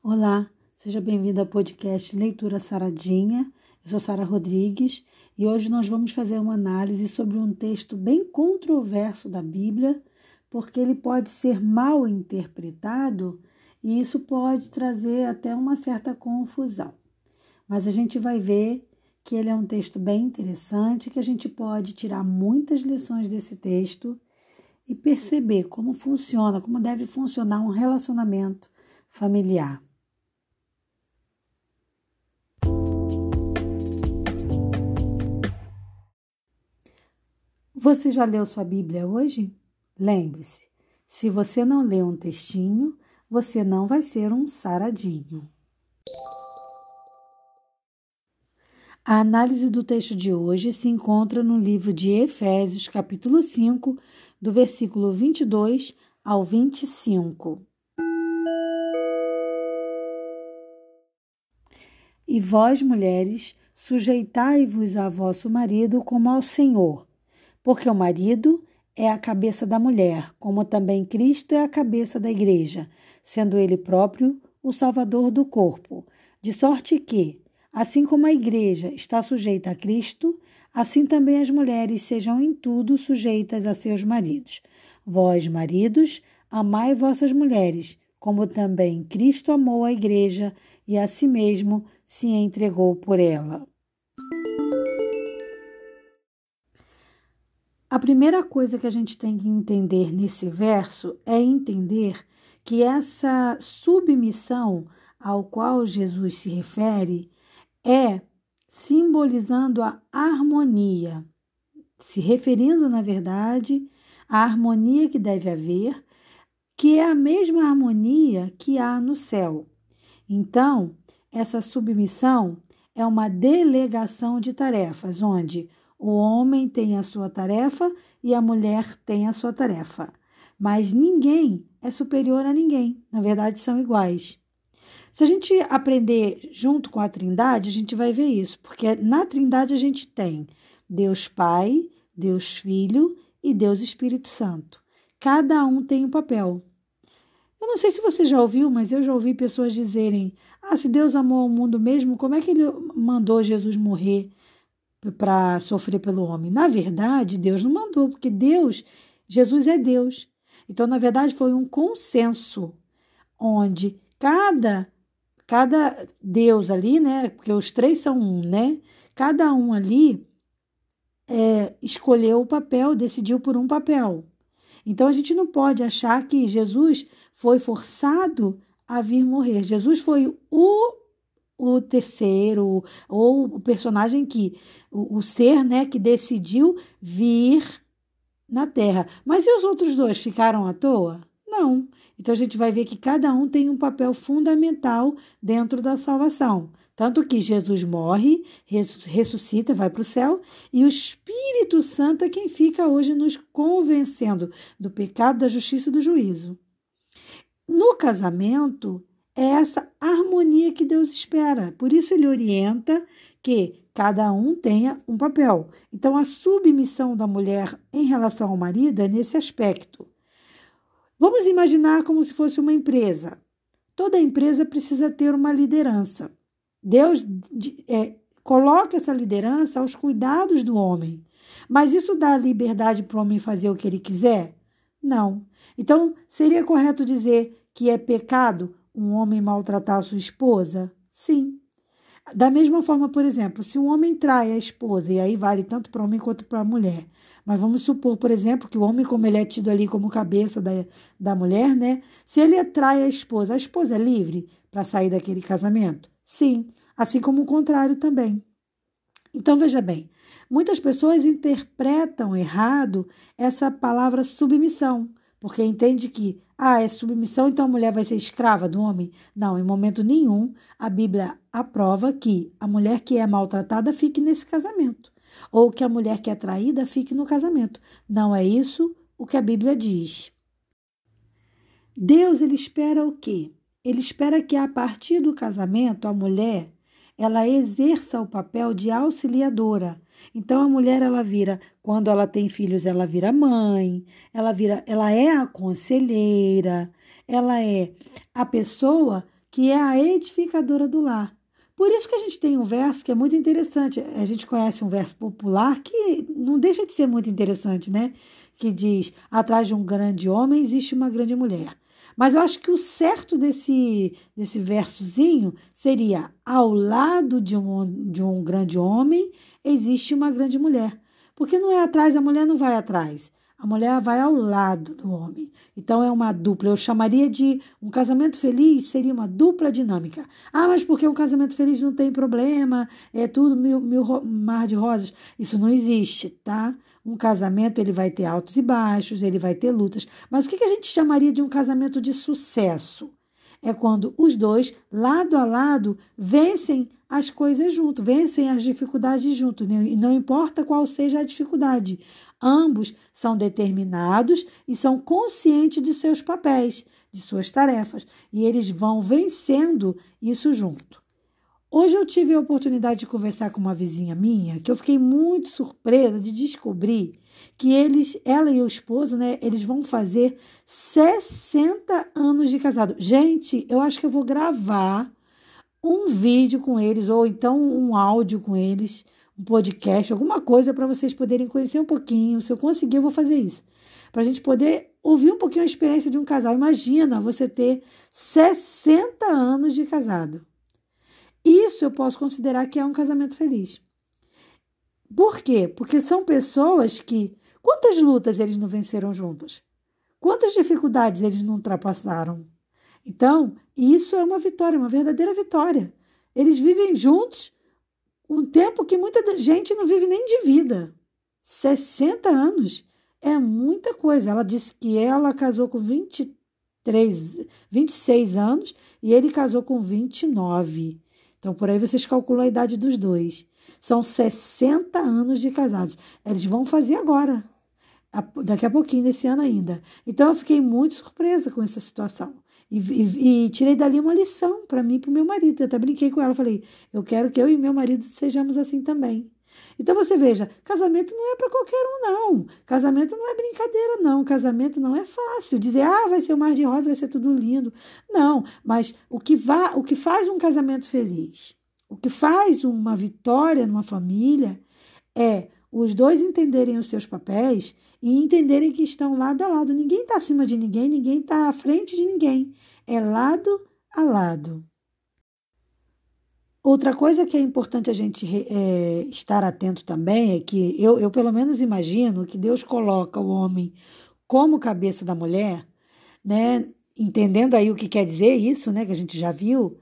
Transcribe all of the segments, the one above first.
Olá, seja bem-vindo ao podcast Leitura Saradinha. Eu sou Sara Rodrigues e hoje nós vamos fazer uma análise sobre um texto bem controverso da Bíblia, porque ele pode ser mal interpretado e isso pode trazer até uma certa confusão. Mas a gente vai ver que ele é um texto bem interessante, que a gente pode tirar muitas lições desse texto e perceber como funciona, como deve funcionar um relacionamento familiar. Você já leu sua Bíblia hoje? Lembre-se, se você não lê um textinho, você não vai ser um saradinho. A análise do texto de hoje se encontra no livro de Efésios, capítulo 5, do versículo 22 ao 25. E vós, mulheres, sujeitai-vos a vosso marido como ao Senhor porque o marido é a cabeça da mulher, como também Cristo é a cabeça da igreja, sendo ele próprio o salvador do corpo. De sorte que, assim como a igreja está sujeita a Cristo, assim também as mulheres sejam em tudo sujeitas a seus maridos. Vós, maridos, amai vossas mulheres, como também Cristo amou a igreja e a si mesmo se entregou por ela. A primeira coisa que a gente tem que entender nesse verso é entender que essa submissão ao qual Jesus se refere é simbolizando a harmonia, se referindo, na verdade, à harmonia que deve haver, que é a mesma harmonia que há no céu. Então, essa submissão é uma delegação de tarefas, onde o homem tem a sua tarefa e a mulher tem a sua tarefa. Mas ninguém é superior a ninguém, na verdade são iguais. Se a gente aprender junto com a Trindade, a gente vai ver isso, porque na Trindade a gente tem Deus Pai, Deus Filho e Deus Espírito Santo. Cada um tem um papel. Eu não sei se você já ouviu, mas eu já ouvi pessoas dizerem: ah, se Deus amou o mundo mesmo, como é que ele mandou Jesus morrer para sofrer pelo homem. Na verdade, Deus não mandou, porque Deus, Jesus é Deus. Então, na verdade, foi um consenso onde cada cada Deus ali, né? Porque os três são um, né? Cada um ali é, escolheu o papel, decidiu por um papel. Então a gente não pode achar que Jesus foi forçado a vir morrer. Jesus foi o o terceiro, ou o personagem que, o, o ser, né, que decidiu vir na Terra. Mas e os outros dois ficaram à toa? Não. Então a gente vai ver que cada um tem um papel fundamental dentro da salvação. Tanto que Jesus morre, ressuscita, vai para o céu, e o Espírito Santo é quem fica hoje nos convencendo do pecado, da justiça e do juízo. No casamento, é essa harmonia que Deus espera. Por isso ele orienta que cada um tenha um papel. Então a submissão da mulher em relação ao marido é nesse aspecto. Vamos imaginar como se fosse uma empresa. Toda empresa precisa ter uma liderança. Deus é, coloca essa liderança aos cuidados do homem. Mas isso dá liberdade para o homem fazer o que ele quiser? Não. Então, seria correto dizer que é pecado um homem maltratar a sua esposa? Sim. Da mesma forma, por exemplo, se um homem trai a esposa, e aí vale tanto para o homem quanto para a mulher, mas vamos supor, por exemplo, que o homem, como ele é tido ali como cabeça da, da mulher, né? Se ele trai a esposa, a esposa é livre para sair daquele casamento? Sim. Assim como o contrário também. Então, veja bem, muitas pessoas interpretam errado essa palavra submissão porque entende que, ah, é submissão, então a mulher vai ser escrava do homem. Não, em momento nenhum a Bíblia aprova que a mulher que é maltratada fique nesse casamento, ou que a mulher que é traída fique no casamento. Não é isso o que a Bíblia diz. Deus ele espera o quê? Ele espera que a partir do casamento a mulher ela exerça o papel de auxiliadora. Então a mulher ela vira, quando ela tem filhos, ela vira mãe, ela vira, ela é a conselheira, ela é a pessoa que é a edificadora do lar. Por isso que a gente tem um verso que é muito interessante. A gente conhece um verso popular que não deixa de ser muito interessante, né? Que diz: atrás de um grande homem existe uma grande mulher. Mas eu acho que o certo desse, desse versozinho seria: ao lado de um, de um grande homem existe uma grande mulher. Porque não é atrás, a mulher não vai atrás. A mulher vai ao lado do homem. Então é uma dupla. Eu chamaria de um casamento feliz seria uma dupla dinâmica. Ah, mas porque um casamento feliz não tem problema, é tudo mil, mil mar de rosas. Isso não existe, tá? Um casamento ele vai ter altos e baixos, ele vai ter lutas. Mas o que a gente chamaria de um casamento de sucesso? É quando os dois, lado a lado, vencem as coisas junto, vencem as dificuldades junto, e não importa qual seja a dificuldade. Ambos são determinados e são conscientes de seus papéis, de suas tarefas, e eles vão vencendo isso junto. Hoje eu tive a oportunidade de conversar com uma vizinha minha, que eu fiquei muito surpresa de descobrir que eles, ela e o esposo, né, eles vão fazer 60 anos de casado. Gente, eu acho que eu vou gravar um vídeo com eles ou então um áudio com eles um podcast, alguma coisa para vocês poderem conhecer um pouquinho. Se eu conseguir, eu vou fazer isso. Para a gente poder ouvir um pouquinho a experiência de um casal. Imagina você ter 60 anos de casado. Isso eu posso considerar que é um casamento feliz. Por quê? Porque são pessoas que. Quantas lutas eles não venceram juntas? Quantas dificuldades eles não ultrapassaram? Então, isso é uma vitória, uma verdadeira vitória. Eles vivem juntos um tempo que muita gente não vive nem de vida. 60 anos é muita coisa. Ela disse que ela casou com 23, 26 anos e ele casou com 29. Então, por aí vocês calculam a idade dos dois. São 60 anos de casados. Eles vão fazer agora, daqui a pouquinho, nesse ano ainda. Então, eu fiquei muito surpresa com essa situação. E, e, e tirei dali uma lição para mim e para o meu marido. Eu até brinquei com ela, falei: eu quero que eu e meu marido sejamos assim também. Então você veja, casamento não é para qualquer um, não. Casamento não é brincadeira, não. Casamento não é fácil. Dizer, ah, vai ser o mar de rosa, vai ser tudo lindo. Não, mas o que, va o que faz um casamento feliz, o que faz uma vitória numa família é os dois entenderem os seus papéis e entenderem que estão lado a lado. Ninguém está acima de ninguém, ninguém está à frente de ninguém. É lado a lado. Outra coisa que é importante a gente é, estar atento também é que eu, eu, pelo menos, imagino que Deus coloca o homem como cabeça da mulher, né? Entendendo aí o que quer dizer isso, né? Que a gente já viu,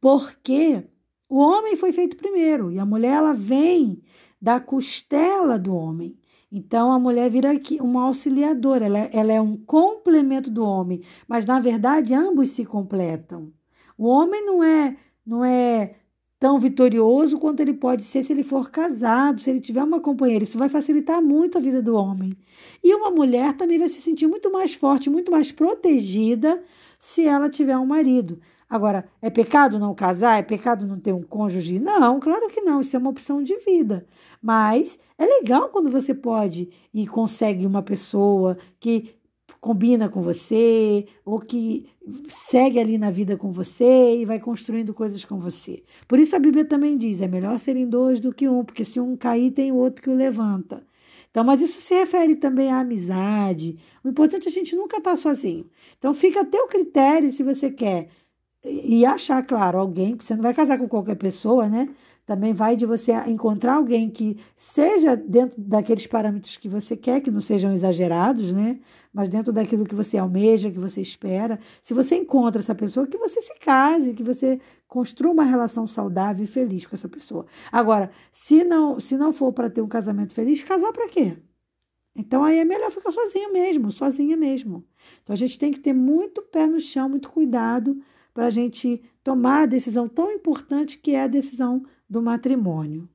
porque o homem foi feito primeiro e a mulher ela vem da costela do homem. Então a mulher vira aqui uma auxiliadora, ela, ela é um complemento do homem, mas na verdade ambos se completam. O homem não é não é tão vitorioso quanto ele pode ser se ele for casado, se ele tiver uma companheira. Isso vai facilitar muito a vida do homem. E uma mulher também vai se sentir muito mais forte, muito mais protegida se ela tiver um marido. Agora, é pecado não casar? É pecado não ter um cônjuge? Não, claro que não. Isso é uma opção de vida. Mas é legal quando você pode e consegue uma pessoa que combina com você ou que segue ali na vida com você e vai construindo coisas com você. Por isso a Bíblia também diz: é melhor serem dois do que um, porque se um cair, tem o outro que o levanta. Então, mas isso se refere também à amizade. O importante é a gente nunca estar tá sozinho. Então, fica a teu critério se você quer e achar, claro, alguém, você não vai casar com qualquer pessoa, né? Também vai de você encontrar alguém que seja dentro daqueles parâmetros que você quer, que não sejam exagerados, né? Mas dentro daquilo que você almeja, que você espera. Se você encontra essa pessoa, que você se case, que você construa uma relação saudável e feliz com essa pessoa. Agora, se não, se não for para ter um casamento feliz, casar para quê? Então aí é melhor ficar sozinho mesmo, sozinha mesmo. Então a gente tem que ter muito pé no chão, muito cuidado para a gente tomar a decisão tão importante que é a decisão do matrimônio.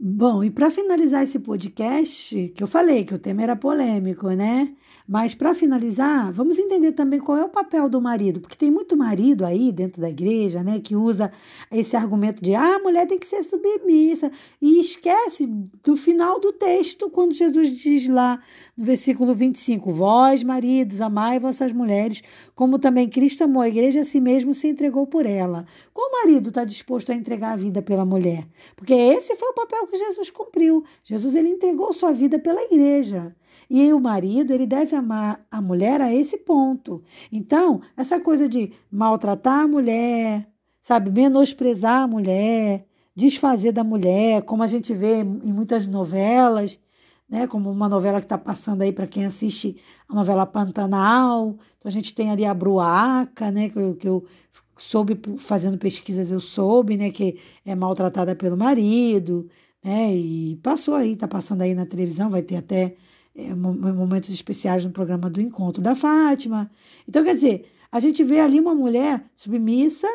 Bom, e para finalizar esse podcast, que eu falei que o tema era polêmico, né? Mas para finalizar, vamos entender também qual é o papel do marido, porque tem muito marido aí dentro da igreja, né, que usa esse argumento de ah, a mulher tem que ser submissa e esquece do final do texto quando Jesus diz lá no versículo 25: Vós, maridos, amai vossas mulheres, como também Cristo amou a igreja a si mesmo se entregou por ela. Qual marido está disposto a entregar a vida pela mulher? Porque esse foi o papel que Jesus cumpriu. Jesus ele entregou sua vida pela igreja. E o marido, ele deve amar a mulher a esse ponto. Então, essa coisa de maltratar a mulher, sabe, menosprezar a mulher, desfazer da mulher, como a gente vê em muitas novelas, né, como uma novela que está passando aí para quem assiste a novela Pantanal. Então a gente tem ali a Bruaca, né, que eu, que eu soube fazendo pesquisas, eu soube, né, que é maltratada pelo marido, né, e passou aí, está passando aí na televisão, vai ter até momentos especiais no programa do Encontro da Fátima. Então, quer dizer, a gente vê ali uma mulher submissa,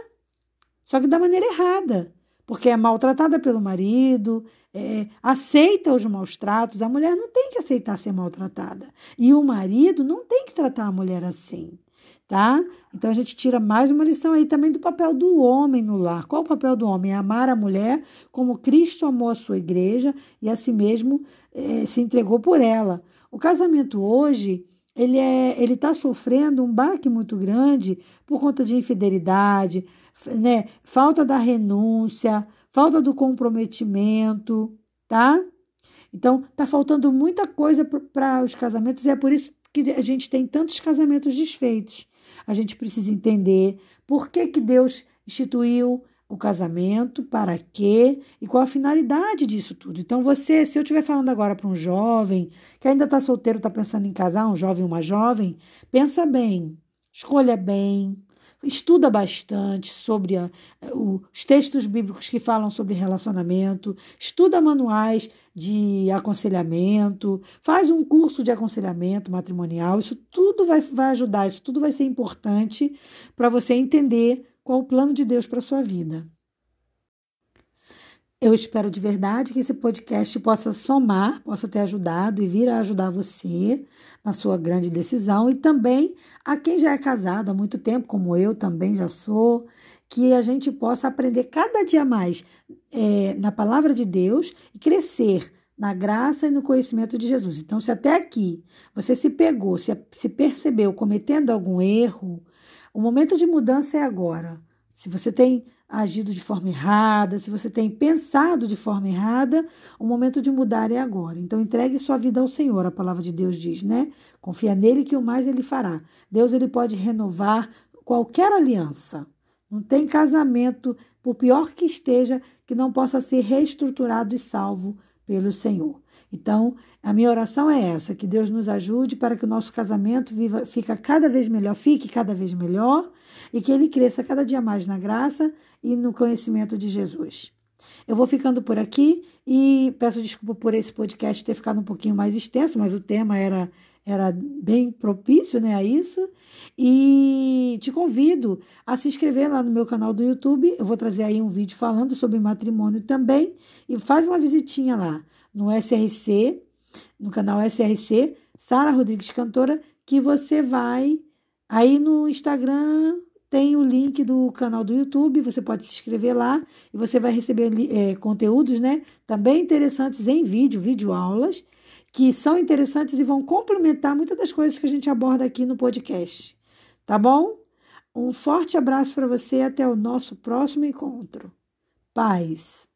só que da maneira errada, porque é maltratada pelo marido, é, aceita os maus tratos. A mulher não tem que aceitar ser maltratada. E o marido não tem que tratar a mulher assim tá? Então a gente tira mais uma lição aí também do papel do homem no lar. Qual o papel do homem? É amar a mulher como Cristo amou a sua igreja e a si mesmo eh, se entregou por ela. O casamento hoje ele é ele está sofrendo um baque muito grande por conta de infidelidade, né? Falta da renúncia, falta do comprometimento, tá? Então tá faltando muita coisa para os casamentos e é por isso que a gente tem tantos casamentos desfeitos a gente precisa entender por que, que Deus instituiu o casamento, para quê e qual a finalidade disso tudo. Então, você, se eu estiver falando agora para um jovem que ainda está solteiro, está pensando em casar, um jovem uma jovem, pensa bem, escolha bem, estuda bastante sobre a, os textos bíblicos que falam sobre relacionamento, estuda manuais de aconselhamento, faz um curso de aconselhamento matrimonial. Isso tudo vai, vai ajudar, isso tudo vai ser importante para você entender qual o plano de Deus para a sua vida. Eu espero de verdade que esse podcast possa somar, possa ter ajudado e vir a ajudar você na sua grande decisão e também a quem já é casado há muito tempo, como eu também já sou, que a gente possa aprender cada dia mais é, na palavra de Deus e crescer na graça e no conhecimento de Jesus. Então, se até aqui você se pegou, se, se percebeu cometendo algum erro, o momento de mudança é agora. Se você tem agido de forma errada, se você tem pensado de forma errada, o momento de mudar é agora. Então entregue sua vida ao Senhor, a palavra de Deus diz, né? Confia nele que o mais ele fará. Deus ele pode renovar qualquer aliança. Não tem casamento, por pior que esteja, que não possa ser reestruturado e salvo pelo Senhor. Então, a minha oração é essa, que Deus nos ajude para que o nosso casamento viva, fica cada vez melhor, fique cada vez melhor e que ele cresça cada dia mais na graça e no conhecimento de Jesus. Eu vou ficando por aqui e peço desculpa por esse podcast ter ficado um pouquinho mais extenso, mas o tema era, era bem propício né, a isso. E te convido a se inscrever lá no meu canal do YouTube. Eu vou trazer aí um vídeo falando sobre matrimônio também. E faz uma visitinha lá no SRC, no canal SRC, Sara Rodrigues Cantora, que você vai aí no Instagram tem o link do canal do YouTube, você pode se inscrever lá e você vai receber é, conteúdos, né? Também interessantes em vídeo, vídeo aulas, que são interessantes e vão complementar muitas das coisas que a gente aborda aqui no podcast. Tá bom? Um forte abraço para você até o nosso próximo encontro. Paz.